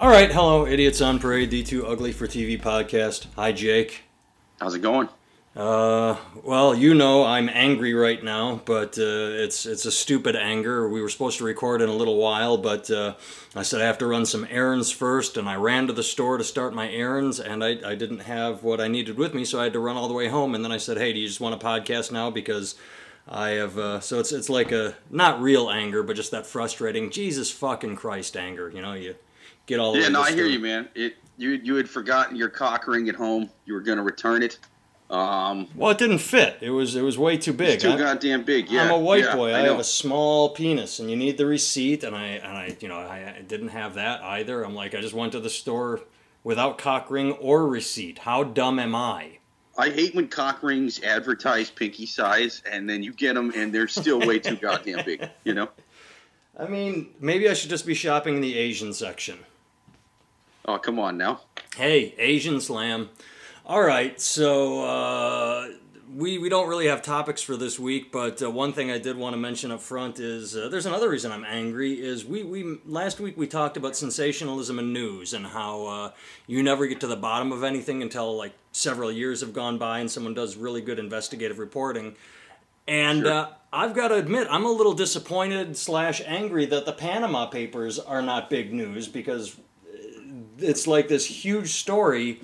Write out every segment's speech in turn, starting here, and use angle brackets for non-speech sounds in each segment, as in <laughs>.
All right, hello, idiots on parade, the too ugly for TV podcast. Hi, Jake. How's it going? Uh, well, you know I'm angry right now, but uh, it's it's a stupid anger. We were supposed to record in a little while, but uh, I said I have to run some errands first, and I ran to the store to start my errands, and I, I didn't have what I needed with me, so I had to run all the way home. And then I said, "Hey, do you just want a podcast now?" Because I have uh, so it's it's like a not real anger, but just that frustrating Jesus fucking Christ anger. You know, you get all Yeah, no, I hear you, man. It you you had forgotten your cock ring at home. You were gonna return it. Um, Well, it didn't fit. It was it was way too big. too I- goddamn big. Yeah, I'm a white yeah, boy. I, I have a small penis, and you need the receipt. And I and I, you know, I, I didn't have that either. I'm like, I just went to the store without cock ring or receipt. How dumb am I? I hate when cock rings advertise pinky size, and then you get them, and they're still way too <laughs> goddamn big. You know? I mean, maybe I should just be shopping in the Asian section. Oh, come on now. Hey, Asian slam. All right, so uh, we we don't really have topics for this week, but uh, one thing I did want to mention up front is uh, there's another reason I'm angry. Is we we last week we talked about sensationalism in news and how uh, you never get to the bottom of anything until like several years have gone by and someone does really good investigative reporting. And Sure. uh, I've got to admit, I'm a little disappointed slash angry that the Panama Papers are not big news because it's like this huge story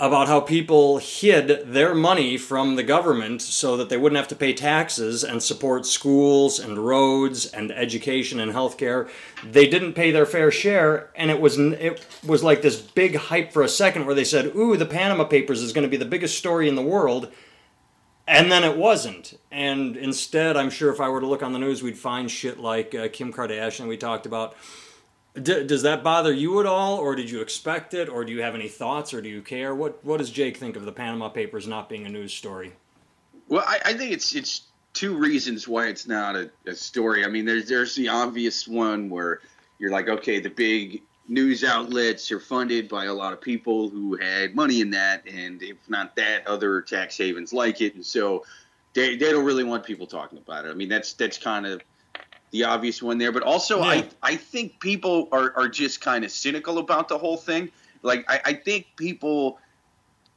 about how people hid their money from the government so that they wouldn't have to pay taxes and support schools and roads and education and healthcare. They didn't pay their fair share, and it was it was like this big hype for a second where they said, "Ooh, the Panama Papers is going to be the biggest story in the world." And then it wasn't. And instead, I'm sure if I were to look on the news, we'd find shit like uh, Kim Kardashian we talked about. D- does that bother you at all, or did you expect it, or do you have any thoughts, or do you care? What What does Jake think of the Panama Papers not being a news story? Well, I, I think it's it's two reasons why it's not a, a story. I mean, there's there's the obvious one where you're like, okay, the big news outlets are funded by a lot of people who had money in that, and if not that, other tax havens like it, and so they they don't really want people talking about it. I mean, that's that's kind of the obvious one there. But also, Yeah. I I think people are are just kind of cynical about the whole thing. Like, I, I think people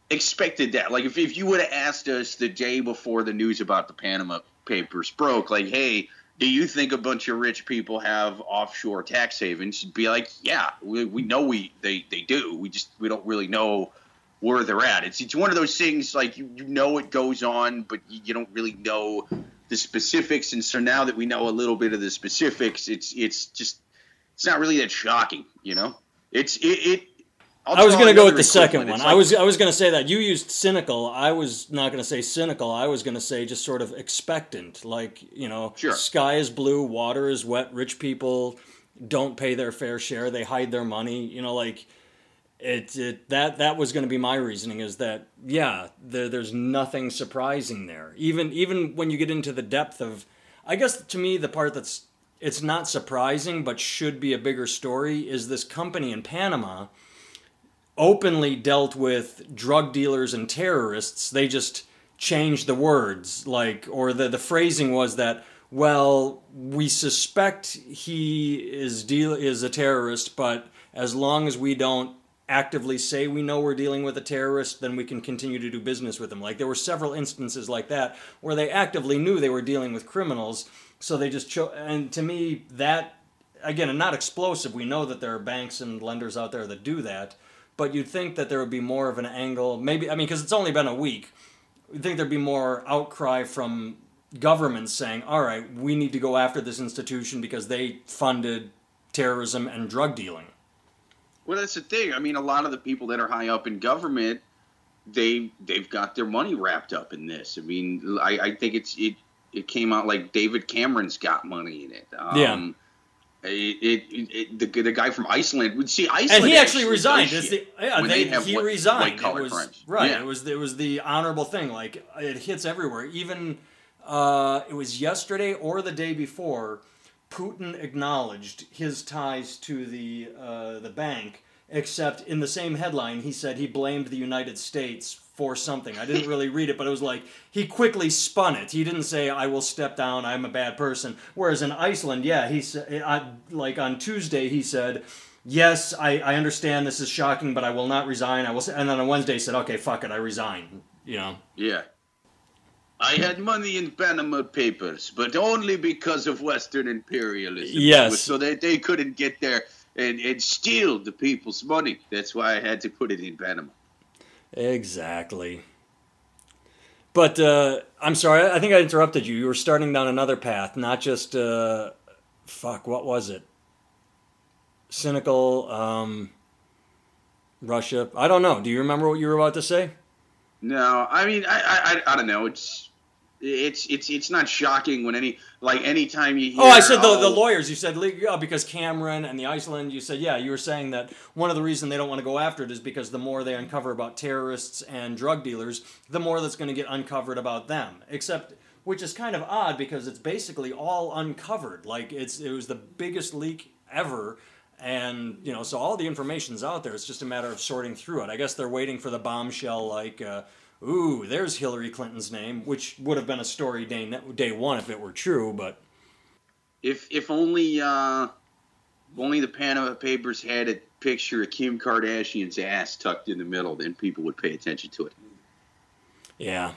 expected that. Like if, if you would have asked us the day before the news about the Panama Papers broke, like, hey, do you think a bunch of rich people have offshore tax havens? You'd be like, yeah, we, we know we they, they do. We just we don't really know where they're at. It's it's one of those things like you, you know it goes on, but you, you don't really know the specifics. And so now that we know a little bit of the specifics, it's it's just it's not really that shocking, you know. It's it. it I was going to go with the second one. It's I was I was going to say that you used cynical. I was not going to say cynical. I was going to say just sort of expectant, like you know, Sure. sky is blue, water is wet. Rich people don't pay their fair share. They hide their money. You know, like it. it that that was going to be my reasoning. Is that yeah? There, there's nothing surprising there. Even even when you get into the depth of, I guess to me the part that's it's not surprising but should be a bigger story is this company in Panama openly dealt with drug dealers and terrorists. They just changed the words, like, or the, the phrasing was that, well, we suspect he is deal is a terrorist, but as long as we don't actively say we know we're dealing with a terrorist, then we can continue to do business with them. Like there were several instances like that where they actively knew they were dealing with criminals, so they just chose. And to me, that again, and not explosive. We know that there are banks and lenders out there that do that, but you'd think that there would be more of an angle. Maybe I mean, because it's only been a week. You'd think there'd be more outcry from governments saying, "All right, we need to go after this institution because they funded terrorism and drug dealing." Well, that's the thing. I mean, a lot of the people that are high up in government, they they've got their money wrapped up in this. I mean, I, I think it's it it came out like David Cameron's got money in it. Um, Yeah. It, it, it, the, the guy from Iceland would see Iceland, and he actually resigned. It's shit the, yeah, when they, he white- resigned. It white-collar was right. Yeah. It was it was the honorable thing. Like it hits everywhere. Even uh, it was yesterday or the day before. Putin acknowledged his ties to the uh, the bank, except in the same headline he said he blamed the United States for something. I didn't really read it, but it was like he quickly spun it. He didn't say I will step down. I'm a bad person. Whereas in Iceland, yeah, he said like on Tuesday he said yes, I, I understand this is shocking, but I will not resign. I will. And then on Wednesday he said, okay, fuck it, I resign. You know. Yeah. I had money in Panama Papers, but only because of Western imperialism. Yes. So that they couldn't get there and, and steal the people's money. That's why I had to put it in Panama. Exactly. But uh, I'm sorry, I think I interrupted you. You were starting down another path, not just uh, fuck. What was it? Cynical, um, Russia. I don't know. Do you remember what you were about to say? No, I mean, I, I, I don't know. It's it's it's it's not shocking when any like anytime you hear. Oh, I said the, the lawyers. You said uh, because Cameron and the Iceland. You said yeah. You were saying that one of the reasons they don't want to go after it is because the more they uncover about terrorists and drug dealers, the more that's going to get uncovered about them. Except, which is kind of odd because it's basically all uncovered. Like it's it was the biggest leak ever. And you know, so all the information's out there. It's just a matter of sorting through it. I guess they're waiting for the bombshell, like, uh, ooh, there's Hillary Clinton's name, which would have been a story day day one if it were true. But if if only uh, only the Panama Papers had a picture of Kim Kardashian's ass tucked in the middle, then people would pay attention to it. Yeah.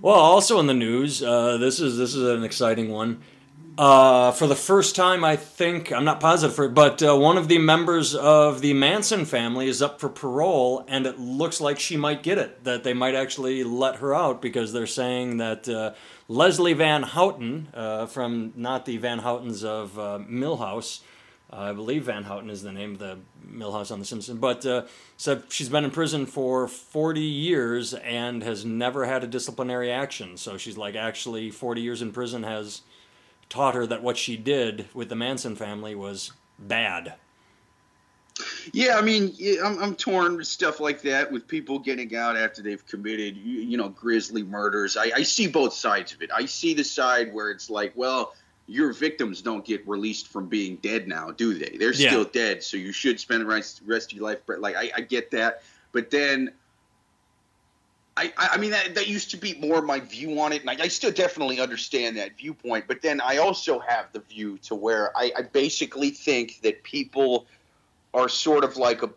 Well, also in the news, uh, this is this is an exciting one. Uh, for the first time, I think I'm not positive for, it, but uh, one of the members of the Manson family is up for parole, and it looks like she might get it. That they might actually let her out because they're saying that uh, Leslie Van Houten, uh, from not the Van Houtens of uh, Milhouse, I believe Van Houten is the name of the Milhouse on The Simpsons, but uh, said she's been in prison for 40 years and has never had a disciplinary action. So she's like, actually, 40 years in prison has taught her that what she did with the Manson family was bad. Yeah, I mean, I'm, I'm torn with stuff like that with people getting out after they've committed, you, you know, grisly murders. I, I see both sides of it. I see the side where it's like, well, your victims don't get released from being dead now, do they? They're Yeah. still dead, so you should spend the rest, rest of your life. Like, I, I get that. But then I, I mean that, that used to be more my view on it, and I, I still definitely understand that viewpoint. But then I also have the view to where I, I basically think that people are sort of like a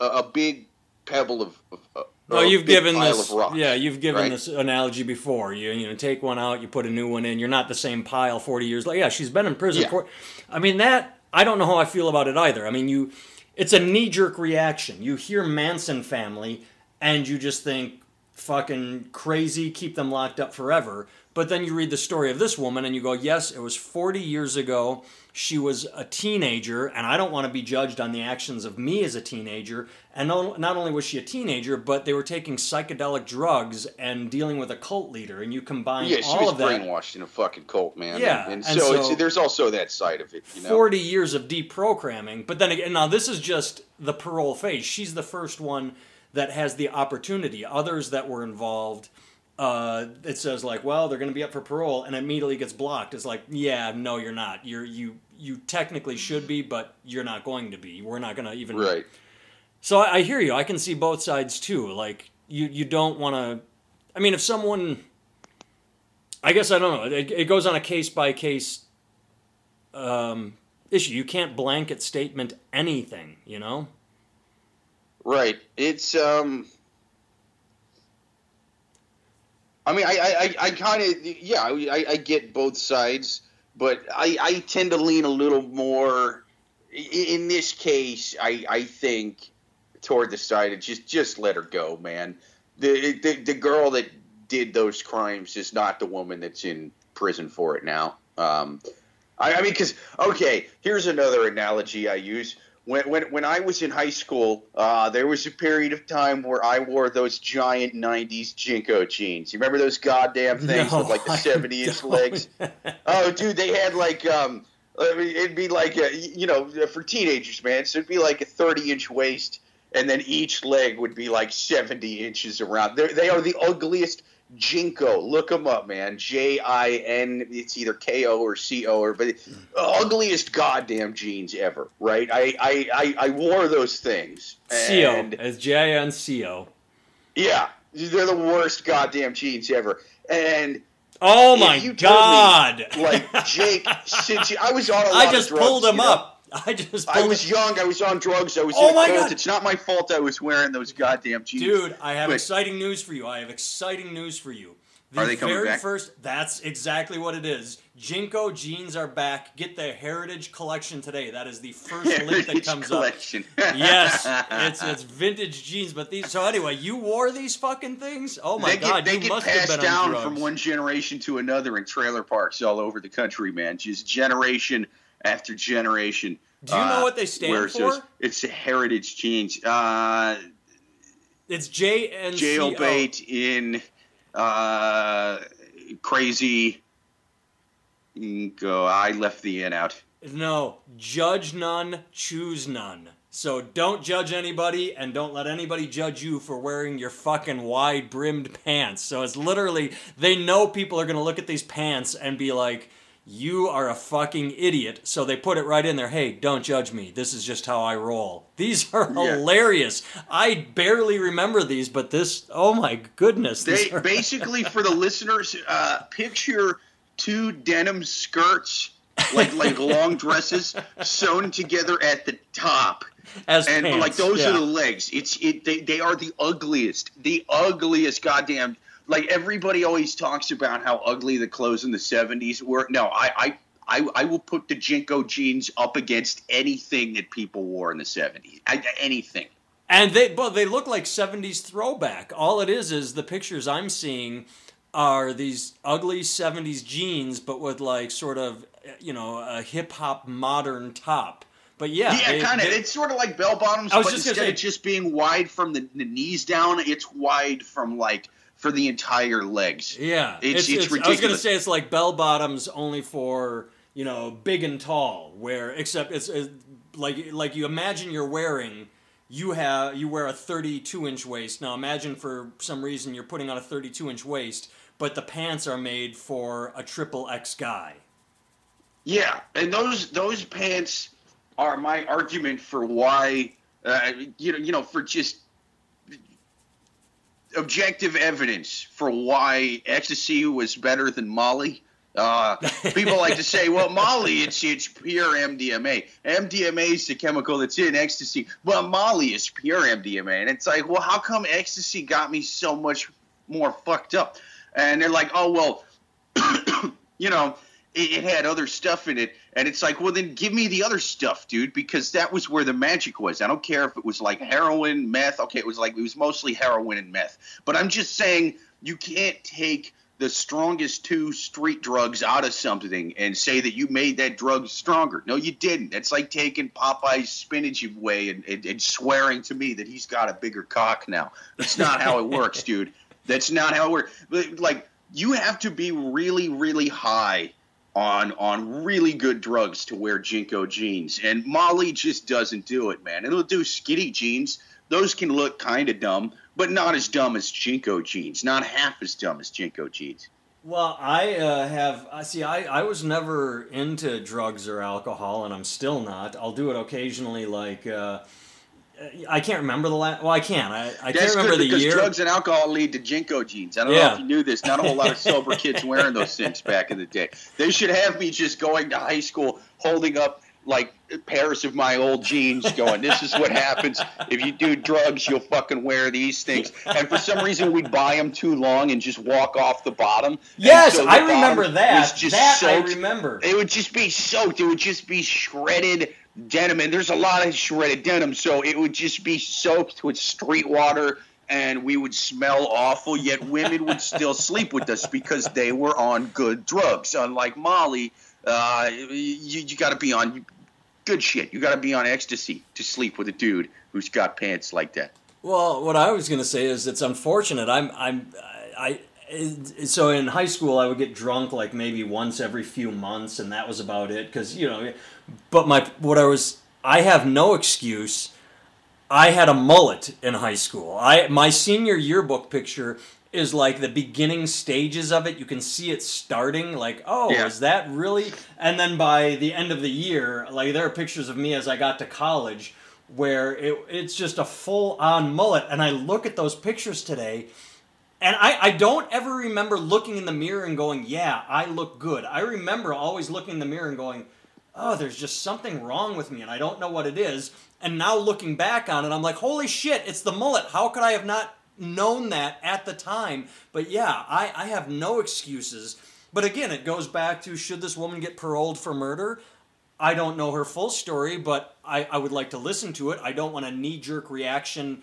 a, a big pebble of. of Well, you've given this, rocks, yeah, you've given right? this analogy before. You you know, take one out, you put a new one in. You're not the same pile 40 years later. Yeah, she's been in prison Yeah. for. I mean that I don't know how I feel about it either. I mean you, it's a knee jerk reaction. You hear Manson family, and you just think fucking crazy, keep them locked up forever. But then you read the story of this woman, and you go, yes, it was 40 years ago. She was a teenager, and I don't want to be judged on the actions of me as a teenager. And not not only was she a teenager, but they were taking psychedelic drugs and dealing with a cult leader. And you combine Yeah, she all was of that. brainwashed in a fucking cult, man. Yeah, and, and and so, it's, there's also that side of it. You know, 40 years of deprogramming. But then again, now this is just the parole phase. She's the first one that has the opportunity. Others that were involved, uh, it says like, well, they're going to be up for parole, and immediately gets blocked. It's like, yeah, no, you're not. You're you you technically should be, but you're not going to be. We're not going to even. right? So I, I hear you. I can see both sides too. Like you, you don't want to. I mean, if someone, I guess I don't know. It, it goes on a case by case um, issue. You can't blanket statement anything. You know. Right. It's um. I mean, I I, I kind of yeah, I, I get both sides, but I I tend to lean a little more. In this case, I I think toward the side of just just let her go, man. The the the girl that did those crimes is not the woman that's in prison for it now. Um, I, I mean, because okay, here's another analogy I use. When, when, when I was in high school, uh, there was a period of time where I wore those giant '90s JNCO jeans. You remember those goddamn things No, with like <laughs> the 70 inch legs? Oh, dude, they had like um, it'd be like a, you know for teenagers, man. So it'd be like a 30 inch waist, and then each leg would be like 70 inches around. They're, they are the ugliest JNCO. Look them up, man. J I N. It's either K O or C O or but ugliest goddamn jeans ever. Right? I I I, I wore those things. Co and- as J I N C O. Yeah, they're the worst goddamn jeans ever. And Oh my told me, God! like Jake, since you, I was on a <laughs> lot I just drugs, pulled him you know? up. I just I was young. I was on drugs. I was Oh in my. God. It's not my fault. I was wearing those goddamn jeans. Dude, I have But- exciting news for you. I have exciting news for you. The Are they coming very back? first that's exactly what it is. JNCO jeans are back. Get the Heritage collection today. That is the first link that Heritage comes collection. up. Yes, <laughs> it's it's vintage jeans, but these so anyway, you wore these fucking things? Oh my they get, god, they you get must have been down on from one generation to another in trailer parks all over the country, man. Just generation after generation. Do you know what they stand for? those. It's a heritage jeans. Uh, It's J and jailbait in uh, crazy. Go. I left the in out. No, judge none, choose none. So don't judge anybody and don't let anybody judge you for wearing your fucking wide brimmed pants. So it's literally, they know people are going to look at these pants and be like, you are a fucking idiot. So they put it right in there. Hey, don't judge me. This is just how I roll. These are Yeah. hilarious. I barely remember these, but this, oh my goodness. They are- <laughs> basically for the listeners, uh, picture two denim skirts, like like long dresses, sewn together at the top, as and pants, like those yeah. are the legs. It's it. They, they are the ugliest, the ugliest goddamn. Like everybody always talks about how ugly the clothes in the '70s were. No, I I. I, I will put the JNCO jeans up against anything that people wore in the 70s. I, anything. And they, but they look like '70s throwback. All it is is the pictures I'm seeing are these ugly '70s jeans, but with like sort of you know a hip hop modern top. But yeah, Yeah, kind of. It's sort of like bell bottoms, I was but just instead gonna of just being wide from the, the knees down, it's wide from like for the entire legs. Yeah, It's- it's ridiculous I was gonna say it's like bell bottoms only for you know big and tall. Where except it's, it's like like you imagine you're wearing. You have you wear a 32 inch waist. Now imagine for some reason you're putting on a 32 inch waist, but the pants are made for a triple X guy. Yeah, and those those pants are my argument for why uh, you know you know for just objective evidence for why ecstasy was better than Molly. Uh, people like to say, "Well, Molly, it's it's pure MDMA. MDMA is the chemical that's in ecstasy. Well, Molly is pure MDMA." And it's like, well, how come ecstasy got me so much more fucked up? And they're like, "Oh, well, <coughs> you know, it, it had other stuff in it." And it's like, well, then give me the other stuff, dude, because that was where the magic was. I don't care if it was like heroin, meth. Okay, it was like it was mostly heroin and meth. But I'm just saying, you can't take the strongest two street drugs out of something and say that you made that drug stronger. No, you didn't. That's like taking Popeye's spinach away and, and, and swearing to me that he's got a bigger cock now. That's not how it works, dude. That's not how it works. Like you have to be really, really high on on really good drugs to wear JNCO jeans, and Molly just doesn't do it, man. It'll do skinny jeans. Those can look kind of dumb, but not as dumb as JNCO jeans. Not half as dumb as JNCO jeans. Well, I uh, have. I see. I, I was never into drugs or alcohol, and I'm still not. I'll do it occasionally. Like uh, I can't remember the last. Well, I can't. I, I can't remember good the year. drugs and alcohol lead to JNCO jeans. I don't know if you knew this. Not a whole lot of <laughs> sober kids wearing those things back in the day. They should have me just going to high school holding up like pairs of my old jeans going, this is what happens if you do drugs, you'll fucking wear these things. And for some reason, we'd buy them too long and just walk off the bottom. Yes, so the I remember was that. just That I remember. It would just be soaked. It would just be shredded denim, and there's a lot of shredded denim, so it would just be soaked with street water, and we would smell awful. Yet women would still sleep with us because they were on good drugs. Unlike Molly, uh, you, you got to be on good shit. You got to be on ecstasy to sleep with a dude who's got pants like that. Well, what I was going to say is it's unfortunate. I'm I'm I. it- So in high school, I would get drunk like maybe once every few months, and that was about it. Because you know, but my what I was I have no excuse. I had a mullet in high school. I my senior yearbook picture is like the beginning stages of it. You can see it starting. Like, oh, Yeah. is that really? And then by the end of the year, like there are pictures of me as I got to college where it, it's just a full on mullet. And I look at those pictures today, and I, I don't ever remember looking in the mirror and going, yeah, I look good. I remember always looking in the mirror and going, oh, there's just something wrong with me and I don't know what it is. And now looking back on it, I'm like, holy shit, it's the mullet. How could I have not known that at the time? But yeah, I, I have no excuses. But again, it goes back to should this woman get paroled for murder? I don't know her full story, but I, I would like to listen to it. I don't want a knee jerk reaction,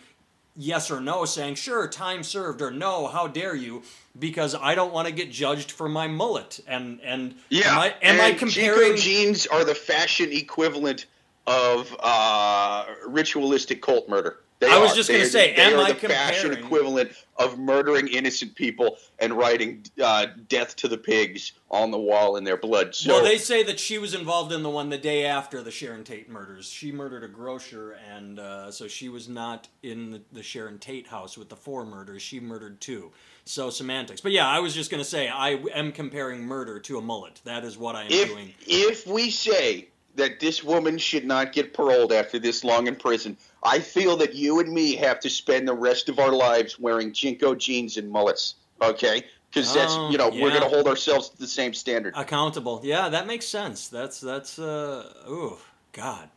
yes or no, saying, sure, time served, or no, how dare you, because I don't want to get judged for my mullet. And, and yeah, am I, am and I comparing. JNCO jeans are the fashion equivalent of uh, ritualistic cult murder. They I was are. just gonna say, they am are I the fashion equivalent of murdering innocent people and writing uh, "death to the pigs" on the wall in their blood. So well, they say that she was involved in the one the day after the Sharon Tate murders. She murdered a grocer, and uh, so she was not in the, the Sharon Tate house with the four murders. She murdered two. So semantics. But yeah, I was just going to say I am comparing murder to a mullet. That is what I am if doing. if we say that this woman should not get paroled after this long in prison, I feel that you and me have to spend the rest of our lives wearing JNCO jeans and mullets. Okay, because that's Oh, you know we're going to hold ourselves to the same standard. Accountable. Yeah, that makes sense. That's that's uh ooh, god.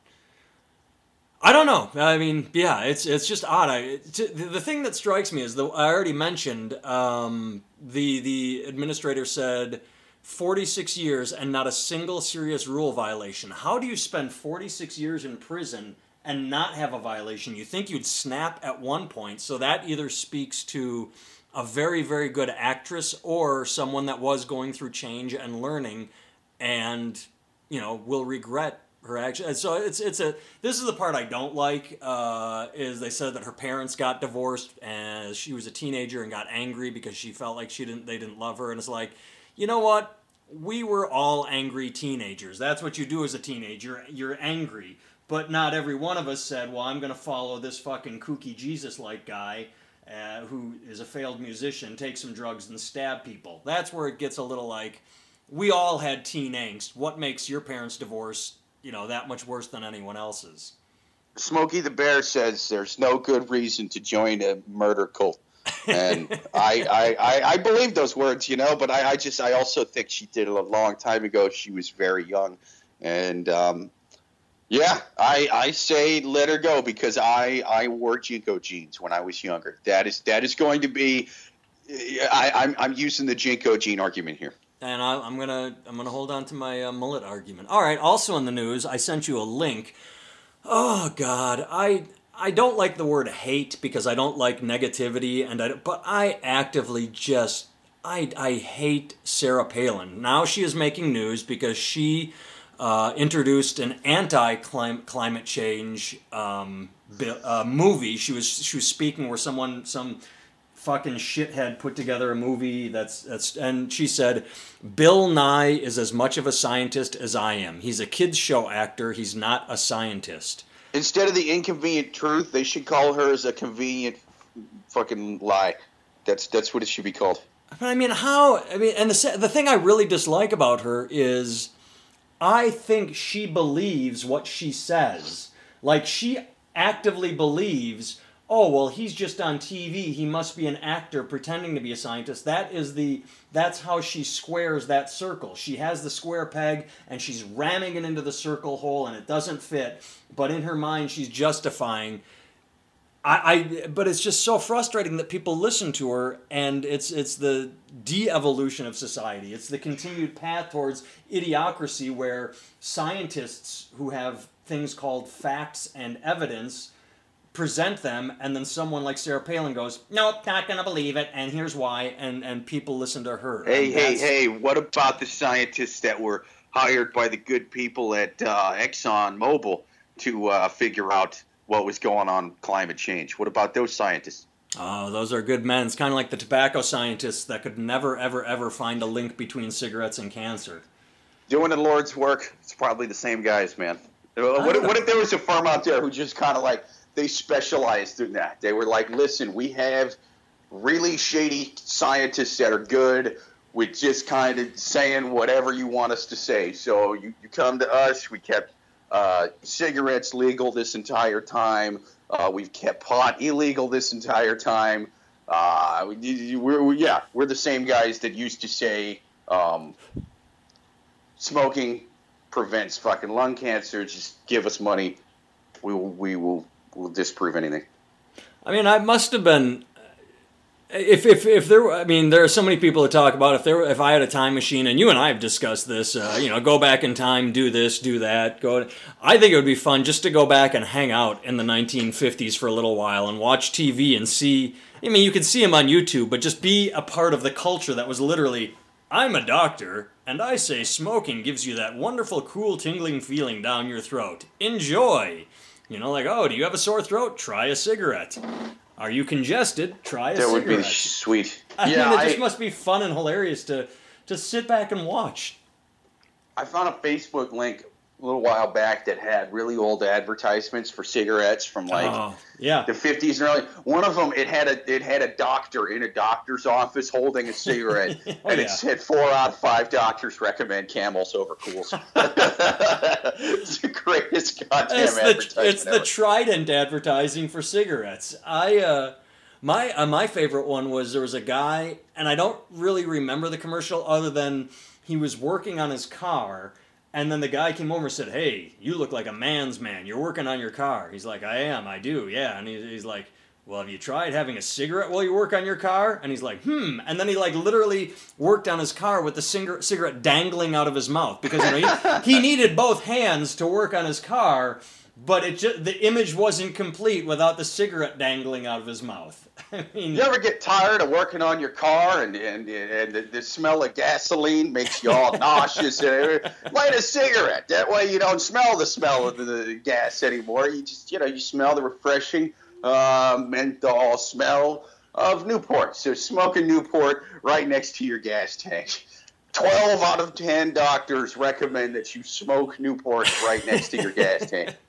I don't know. I mean, yeah, it's it's just odd. I t- the the thing that strikes me is the I already mentioned um, the the administrator said 46 years and not a single serious rule violation. How do you spend 46 years in prison and not have a violation? You think you'd snap at one point. So that either speaks to a very very good actress or someone that was going through change and learning and you know will regret her action. And so it's it's a this is the part I don't like uh, is they said that her parents got divorced as she was a teenager and got angry because she felt like she didn't they didn't love her and it's like you know what we were all angry teenagers. That's what you do as a teenager. You're angry. But not every one of us said, "Well, I'm going to follow this fucking kooky Jesus-like guy uh, who is a failed musician, take some drugs and stab people." That's where it gets a little like we all had teen angst. What makes your parents' divorce, you know, that much worse than anyone else's? Smokey the Bear says there's no good reason to join a murder cult. And I, I, I, believe those words, you know, but I, I just I also think she did it a long time ago. She was very young, and um, yeah, I I say let her go because I I wore JNCO jeans when I was younger. That is that is going to be. I, I'm I'm using the JNCO jean argument here. And I, I'm gonna I'm gonna hold on to my uh, mullet argument. All right. Also in the news, I sent you a link. Oh God, I I don't like the word hate because I don't like negativity, and I, but I actively just I I hate Sarah Palin. Now she is making news because she uh, introduced an anti-climate change um, uh, movie. She was she was speaking where someone some fucking shithead put together a movie that's that's and she said Bill Nye is as much of a scientist as I am. He's a kids show actor. He's not a scientist. Instead of the inconvenient truth, they should call her as a convenient fucking lie. That's that's what it should be called. I mean, how? I mean, and the the thing I really dislike about her is, I think she believes what she says. Like she actively believes, oh well, he's just on TV. He must be an actor pretending to be a scientist. That is the that's how she squares that circle. She has the square peg and she's ramming it into the circle hole, and it doesn't fit. But in her mind, she's justifying. I, I but it's just so frustrating that people listen to her and it's it's the de-evolution of society it's the continued path towards idiocracy where scientists who have things called facts and evidence present them and then someone like sarah palin goes nope not gonna believe it and here's why and and people listen to her Hey, hey, hey! What about the scientists that were hired by the good people at uh, Exxon Mobil to uh, figure out what was going on climate change? What about those scientists? Oh, those are good men. It's kind of like the tobacco scientists that could never, ever, ever find a link between cigarettes and cancer. Doing the Lord's work, it's probably the same guys, man. Uh, What what if there was a firm out there who just kind of like they specialized in that? They were like, listen, we have really shady scientists that are good with just kind of saying whatever you want us to say. So you, you come to us. We kept uh, cigarettes legal this entire time. Uh, we've kept pot illegal this entire time. Uh, we, we're, we, yeah, we're the same guys that used to say um, smoking prevents fucking lung cancer. Just give us money. We will, we will, will disprove anything. I mean, I must have been. If, if, if there, I mean, there are so many people to talk about. If there, if I had a time machine, and you and I have discussed this, uh, you know, go back in time, do this, do that, go. I think it would be fun just to go back and hang out in the 1950s for a little while and watch TV and see. I mean, you can see them on YouTube, but just be a part of the culture that was literally, I'm a doctor, and I say smoking gives you that wonderful, cool, tingling feeling down your throat. Enjoy. You know, like, oh, do you have a sore throat? Try a cigarette. Are you congested? Try a cigarette. That would be sweet. <laughs> I yeah, mean, it just must be fun and hilarious to to sit back and watch. I found a Facebook link a little while back that had really old advertisements for cigarettes from like oh, yeah. the 50s and early. One of them, it had a it had a doctor in a doctor's office holding a cigarette, <laughs> Oh, and yeah. it said four out of five doctors recommend Camels over Kools. <laughs> it's the greatest goddamn It's the advertisement it's the. Trident advertising for cigarettes. I uh, my uh, my favorite one was there was a guy, and I don't really remember the commercial other than he was working on his car. And then the guy came over and said, "Hey, you look like a man's man. You're working on your car." He's like, "I am. I do. Yeah." And he, he's like, "Well, have you tried having a cigarette while you work on your car?" And he's like, "Hmm." And then he like literally worked on his car with the cigarette cigarette dangling out of his mouth because you know he, he needed both hands to work on his car, but it just the image wasn't complete without the cigarette dangling out of his mouth. <laughs> I mean, You ever get tired of working on your car and and, and the, the smell of gasoline makes you all <laughs> nauseous? And light a cigarette. That way you don't smell the smell of the, the gas anymore. You just you know you smell the refreshing uh, menthol smell of Newport. So smoke a Newport right next to your gas tank. Twelve out of ten doctors recommend that you smoke Newport right next to your gas tank. <laughs>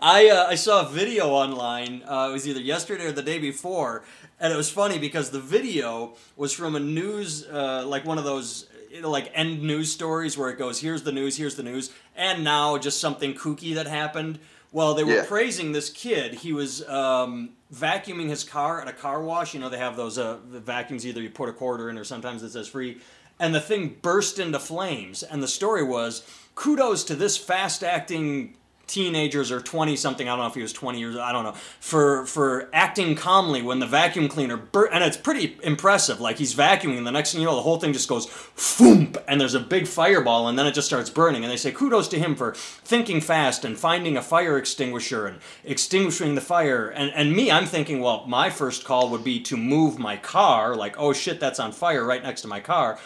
I uh, I saw a video online. Uh, it was either yesterday or the day before, and it was funny because the video was from a news, uh, like one of those you know, like end news stories where it goes, "Here's the news, here's the news," and now just something kooky that happened. Well, they were Yeah. praising this kid. He was um, vacuuming his car at a car wash. You know, they have those uh, the vacuums. Either you put a quarter in, or sometimes it says free. And the thing burst into flames. And the story was, kudos to this fast acting teenagers or 20 something i don't know if he was 20 years i don't know for for acting calmly when the vacuum cleaner bur- and it's pretty impressive like he's vacuuming and the next thing you know the whole thing just goes foomp and there's a big fireball and then it just starts burning and they say kudos to him for thinking fast and finding a fire extinguisher and extinguishing the fire. And and me i'm thinking well my first call would be to move my car like oh shit that's on fire right next to my car.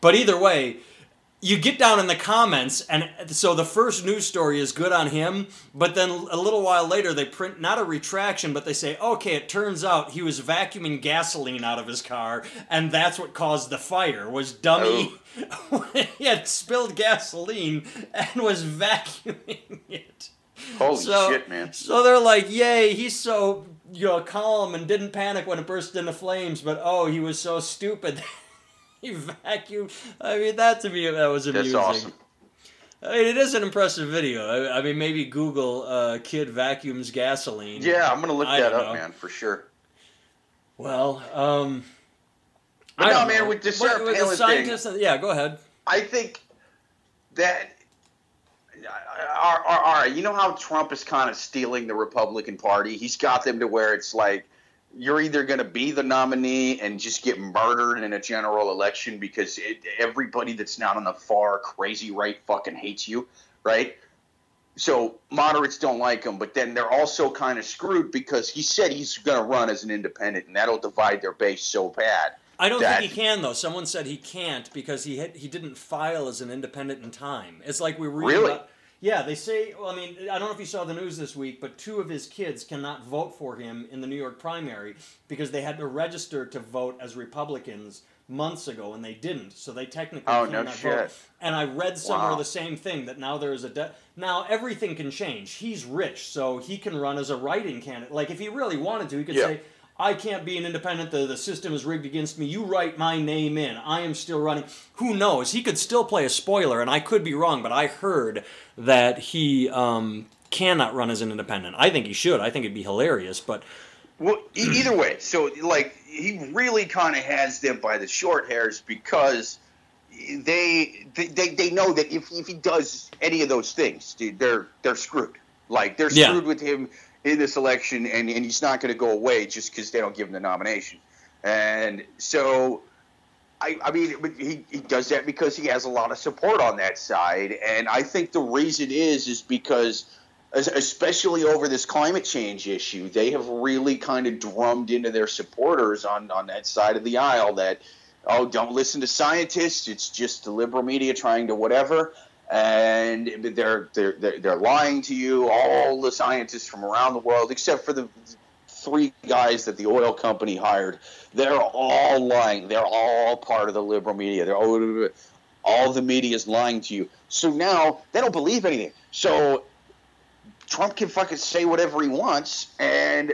But either way you get down in the comments, and so the first news story is good on him, but then a little while later they print not a retraction, but they say, okay, it turns out he was vacuuming gasoline out of his car, and that's what caused the fire. Was dummy oh. <laughs> he had spilled gasoline and was vacuuming <laughs> it. Holy So, shit, man! so they're like, "Yay, he's so you know calm and didn't panic when it burst into flames, but oh, he was so stupid." <laughs> <laughs> he vacuumed. I mean, that to me that was amazing. That's awesome. I mean, it is an impressive video. I, I mean, maybe Google uh, "kid vacuums gasoline." Yeah, I'm gonna look I that up, know. man, for sure. Well, um, But I no, man, know. with the Sarah with Palin thing- scientists, yeah, go ahead. I think that. All right, you know how Trump is kind of stealing the Republican Party? He's got them to where it's like you're either going to be the nominee and just get murdered in a general election because it, everybody that's not on the far crazy right fucking hates you, right? So moderates don't like him, but then they're also kind of screwed because he said he's going to run as an independent, and that'll divide their base so bad. I don't that- think he can though. Someone said he can't because he had, he didn't file as an independent in time. It's like we were Really? about- yeah, they say. Well, I mean, I don't know if you saw the news this week, but two of his kids cannot vote for him in the New York primary because they had to register to vote as Republicans months ago and they didn't. So they technically Oh, no cannot shit. vote. And I read somewhere Wow. the same thing that now there is a de- now everything can change. He's rich, so he can run as a writing candidate. Like if he really wanted to, he could Yeah. say. I can't be an independent. The, the system is rigged against me. You write my name in. I am still running. Who knows? He could still play a spoiler, and I could be wrong, but I heard that he um, cannot run as an independent. I think he should. I think it'd be hilarious, but Well, <clears throat> either way, so like he really kind of has them by the short hairs because they they they know that if if he does any of those things, dude, they're they're screwed. Like they're Yeah. screwed with him in this election, and and he's not going to go away just because they don't give him the nomination. And so, I I mean, he he does that because he has a lot of support on that side, and I think the reason is is because. Especially over this climate change issue, they have really kind of drummed into their supporters on, on that side of the aisle that oh, don't listen to scientists. It's just the liberal media trying to whatever, and they're they're they're, lying to you. All the scientists from around the world, except for the three guys that the oil company hired, they're all lying. They're all part of the liberal media. They're all, all the media is lying to you. So now they don't believe anything. So Trump can fucking say whatever he wants, and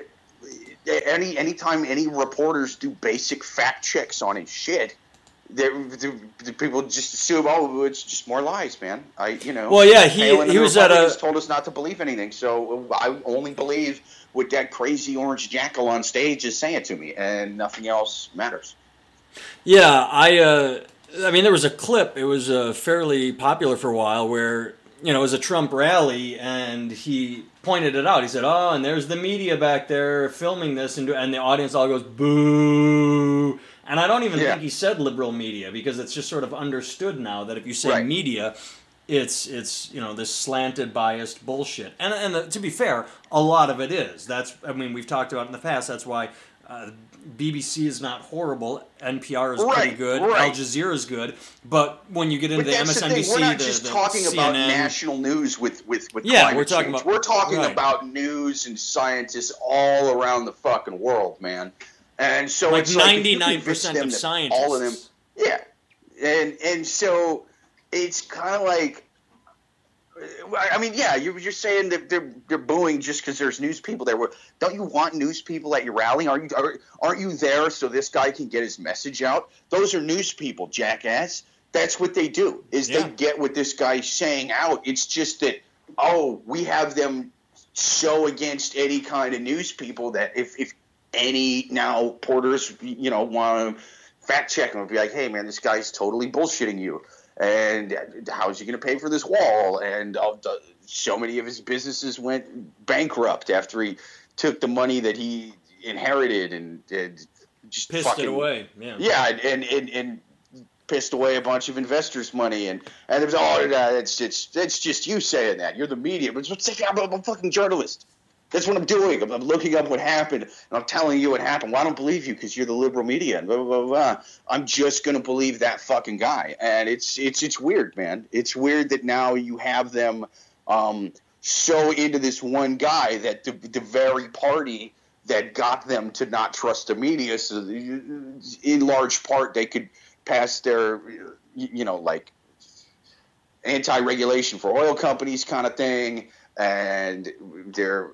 eh, any anytime any reporters do basic fact checks on his shit, the, the people just assume, oh, it's just more lies, man. I, you know. Well, yeah, he, he was at a- told us not to believe anything, so I only believe what that crazy orange jackal on stage is saying to me, and nothing else matters. Yeah, I. Uh, I mean, there was a clip. It was uh, fairly popular for a while where you know it was a Trump rally, and he pointed it out. He said, "Oh, and there's the media back there filming this," and and the audience all goes boo. And I don't even Yeah. think he said liberal media because it's just sort of understood now that if you say Right. media, it's it's you know this slanted biased bullshit and and the, to be fair a lot of it is that's i mean we've talked about in the past that's why uh, bbc is not horrible npr is pretty good right. al jazeera is good but when you get into the the msnbc thing. We're not the, just the talking CNN, about national news with with with Yeah, we're talking change. about- we're talking right. about news and scientists all around the fucking world, man. And so like it's like if you 99% convince of scientists all of them, yeah, and and so it's kind of like. I mean, yeah, you- you're saying that they're they're booing just because there's news people there. Don't you want news people at your rally? Are you are, aren't you there so this guy can get his message out? Those are news people, jackass. That's what they do. Is Yeah. they get what this guy's saying out. It's just that oh, we have them so against any kind of news people that if if any now porters you know want to fact check them and be like, hey man, this guy's totally bullshitting you. And how's he going to pay for this wall? And uh, so many of his businesses went bankrupt after he took the money that he inherited and, and just pissed fucking, it away yeah Yeah, and, and and pissed away a bunch of investors' money, and and there's all oh, that's it's that's just you saying that. You're the media, but it's like I'm, I'm a fucking journalist. That's what I'm doing. I'm, I'm looking up what happened, and I'm telling you what happened. Well, I don't believe you because you're the liberal media, and blah blah blah. blah. I'm just gonna believe that fucking guy, and it's it's it's weird, man. It's weird that now you have them um, so into this one guy that the, the very party that got them to not trust the media, so in large part they could pass their, you know, like anti-regulation for oil companies kind of thing, and their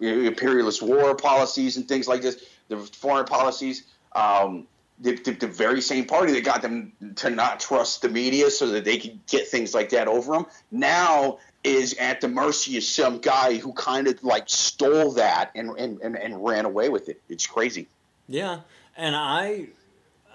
imperialist war policies and things like this, the foreign policies. Um, the, the, the very same party that got them to not trust the media so that they could get things like that over them now is at the mercy of some guy who kind of like stole that and, and, and, and ran away with it. It's crazy. Yeah, and I,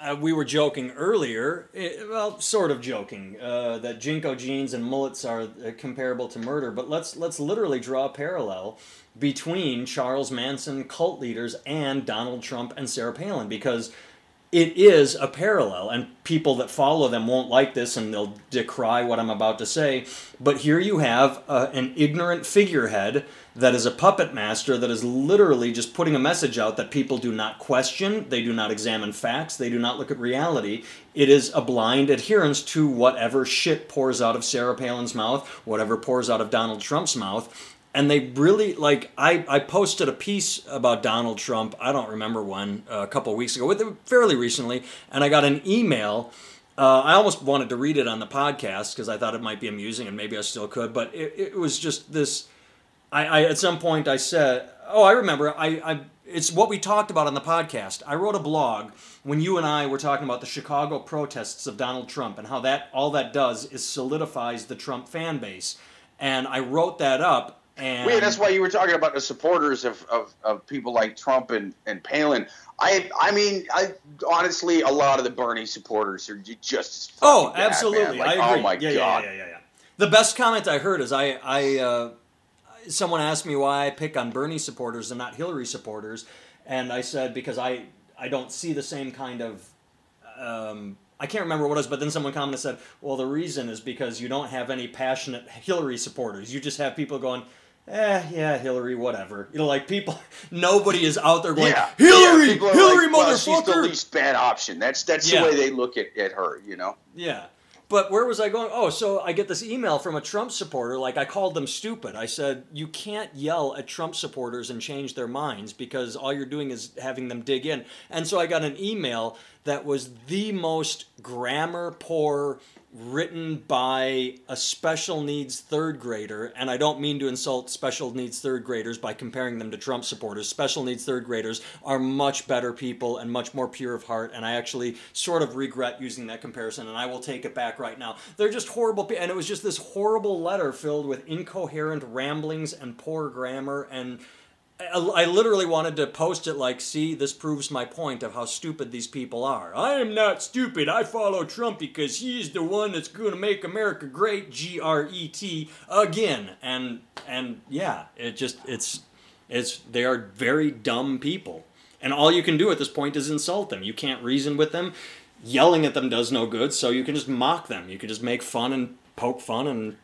uh, we were joking earlier, eh, well, sort of joking, uh, that JNCO jeans and mullets are uh, comparable to murder. But let's let's literally draw a parallel between Charles Manson cult leaders and Donald Trump and Sarah Palin because it is a parallel, and people that follow them won't like this and they'll decry what I'm about to say. But here you have uh, an ignorant figurehead that is a puppet master that is literally just putting a message out that people do not question, they do not examine facts, they do not look at reality. It is a blind adherence to whatever shit pours out of Sarah Palin's mouth, whatever pours out of Donald Trump's mouth and they really like I, I posted a piece about donald trump i don't remember when uh, a couple weeks ago fairly recently and i got an email uh, i almost wanted to read it on the podcast because i thought it might be amusing and maybe i still could but it, it was just this I, I at some point i said oh i remember I, I it's what we talked about on the podcast i wrote a blog when you and i were talking about the chicago protests of donald trump and how that all that does is solidifies the trump fan base and i wrote that up And yeah, that's why you were talking about the supporters of, of, of people like Trump and, and Palin. I I mean, I honestly, a lot of the Bernie supporters are just as Oh, bad, absolutely. Like, I agree. Oh my yeah, god. Yeah, yeah, yeah, yeah. The best comment I heard is I, I, uh, someone asked me why I pick on Bernie supporters and not Hillary supporters, and I said because I, I don't see the same kind of, um, I can't remember what it was, but then someone commented and said, well, the reason is because you don't have any passionate Hillary supporters. You just have people going. Eh, yeah, Hillary, whatever. You know, like people, <laughs> nobody is out there going, Yeah, Hillary, yeah, Hillary, like, well, she's the least bad option. That's that's Yeah. the way they look at, at her. You know. Yeah. But where was I going? Oh, so I get this email from a Trump supporter. Like, I called them stupid. I said, you can't yell at Trump supporters and change their minds because all you're doing is having them dig in. And so I got an email that was the most grammar poor, written by a special needs third grader. And I don't mean to insult special needs third graders by comparing them to Trump supporters. Special needs third graders are much better people and much more pure of heart. And I actually sort of regret using that comparison, and I will take it back right now. They're just horrible. And it was just this horrible letter filled with incoherent ramblings and poor grammar and. I literally wanted to post it like, see, this proves my point of how stupid these people are. I am not stupid. I follow Trump because he's the one that's going to make America great, G R E T, again. And and yeah, it just it's it's they are very dumb people. And all you can do at this point is insult them. You can't reason with them. Yelling at them does no good, so you can just mock them. You can just make fun and poke fun and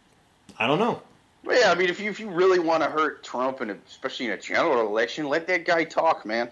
I don't know. Well, yeah, I mean, if you if you really want to hurt Trump and especially in a general election, let that guy talk, man.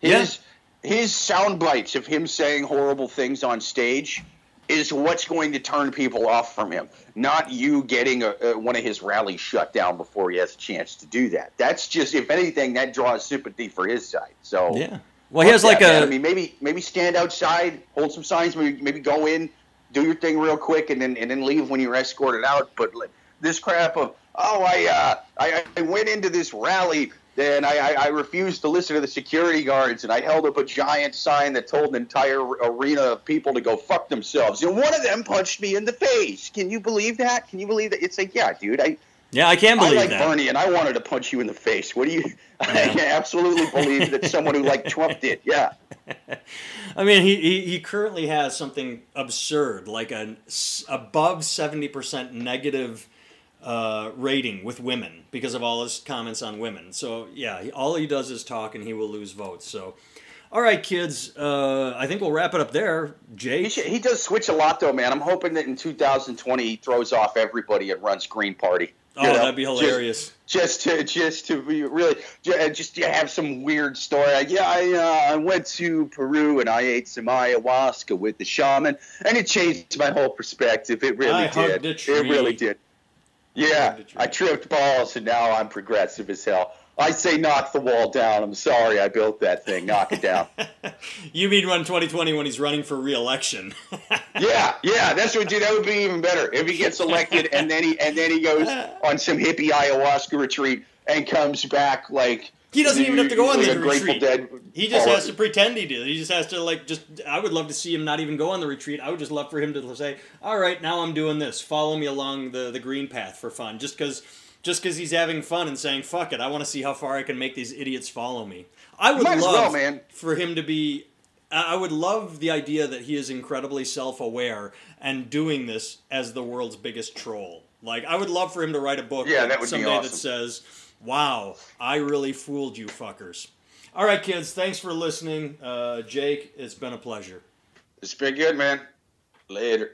His his sound bites of him saying horrible things on stage is what's going to turn people off from him. Not you getting a, a, one of his rallies shut down before he has a chance to do that. That's just, if anything, that draws sympathy for his side. So Yeah. Well, he has like that, man. a I mean, maybe maybe stand outside, hold some signs, maybe maybe go in, do your thing real quick, and then and then leave when you're escorted out. But like, this crap of oh, I uh, I, I went into this rally. and I, I, I refused to listen to the security guards, and I held up a giant sign that told an entire arena of people to go fuck themselves. And one of them punched me in the face. Can you believe that? Can you believe that? It's like, yeah, dude, I, Yeah, I can believe it I like that. Bernie, and I wanted to punch you in the face. What do you? <laughs> Yeah. I absolutely believe that someone who like Trump did. Yeah. <laughs> I mean, he, he, he currently has something absurd, like an above 70% negative uh, rating with women because of all his comments on women. So, yeah, all he does is talk and he will lose votes. So, all right, kids, uh, I think we'll wrap it up there. He, should, he does switch a lot, though, man. I'm hoping that in 2020 he throws off everybody and runs Green Party. Oh, know, that'd be just- hilarious. Just, to just to be really just to have some weird story. Yeah, I uh, I went to Peru and I ate some ayahuasca with the shaman, and it changed my whole perspective. It really I did. It really did. Yeah, hugged a tree. I tripped balls, and now I'm progressive as hell. I say knock the wall down. I'm sorry I built that thing. Knock it down. <laughs> you mean run 2020 when he's running for re-election? <laughs> Yeah, yeah, that's what dude. That would be even better if he gets elected and then he and then he goes <laughs> on some hippie ayahuasca retreat and comes back like He doesn't even have to go on the retreat. Dead. He just has to pretend he did. He just has to like just. I would love to see him not even go on the retreat. I would just love for him to say, "All right, now I'm doing this. Follow me along the the green path for fun." Just because, just because he's having fun and saying, "Fuck it," I want to see how far I can make these idiots follow me. I would love well, man. for him to be. I would love the idea that he is incredibly self-aware and doing this as the world's biggest troll. Like I would love for him to write a book Yeah, that would be someday that says, "Wow, I really fooled you fuckers." All right, kids, thanks for listening. Uh, Jake, it's been a pleasure. It's been good, man. Later.